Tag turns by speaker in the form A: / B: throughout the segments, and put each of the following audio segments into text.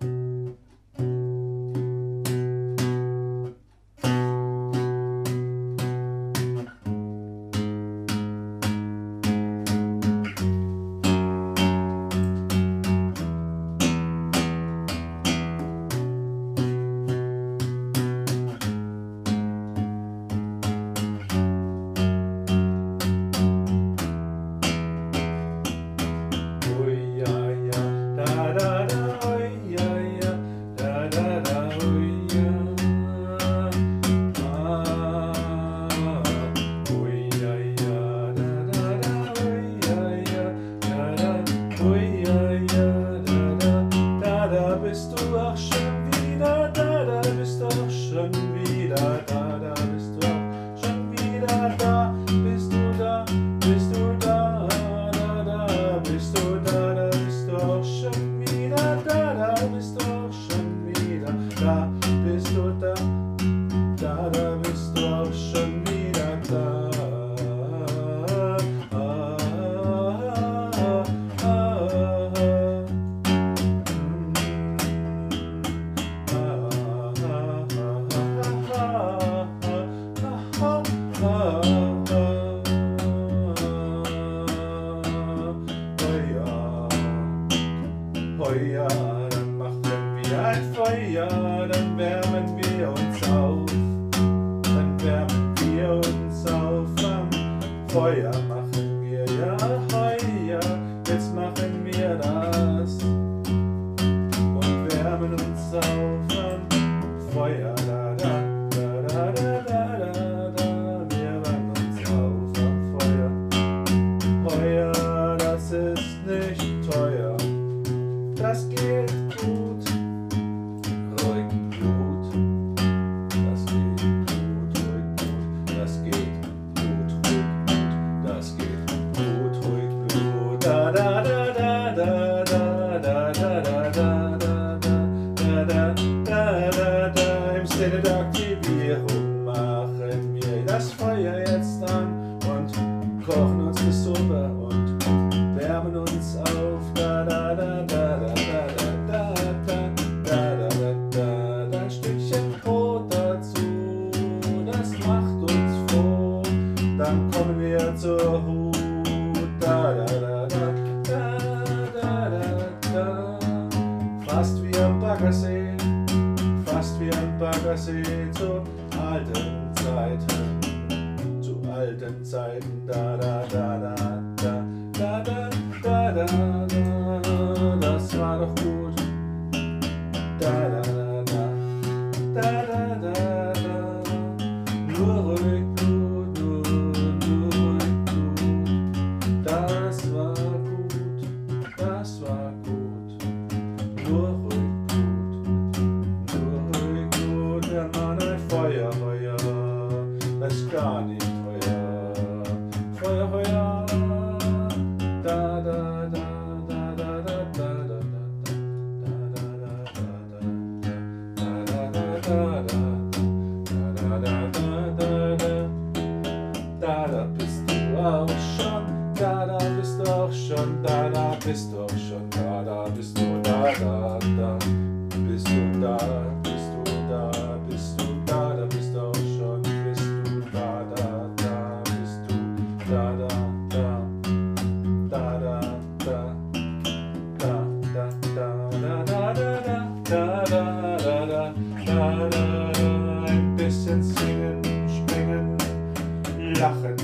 A: to? torta, pestorta Feuer. Szene Aktivierung machen wir das Feuer jetzt an und kochen uns bis Suppe und wärmen uns auf. Da, da, da, da, da, da, da, da, da, da, da, da, da, ein Stückchen Brot dazu, das macht uns froh. Dann kommen wir zur Ruhe. fast wie ein Baggersee zu alten Zeiten. Zu alten Zeiten, da da da da da da da da da. the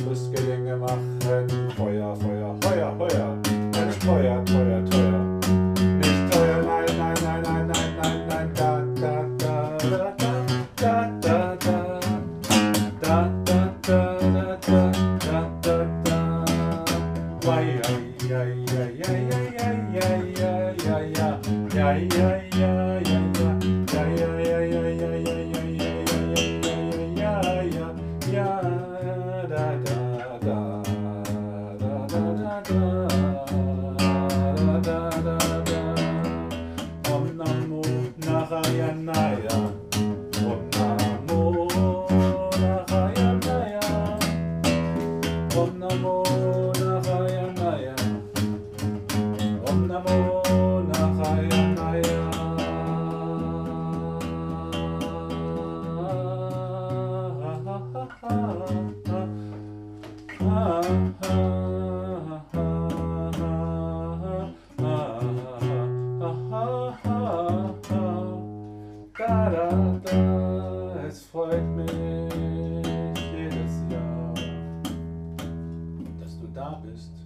A: Schlussgänge machen. amor. Da bist.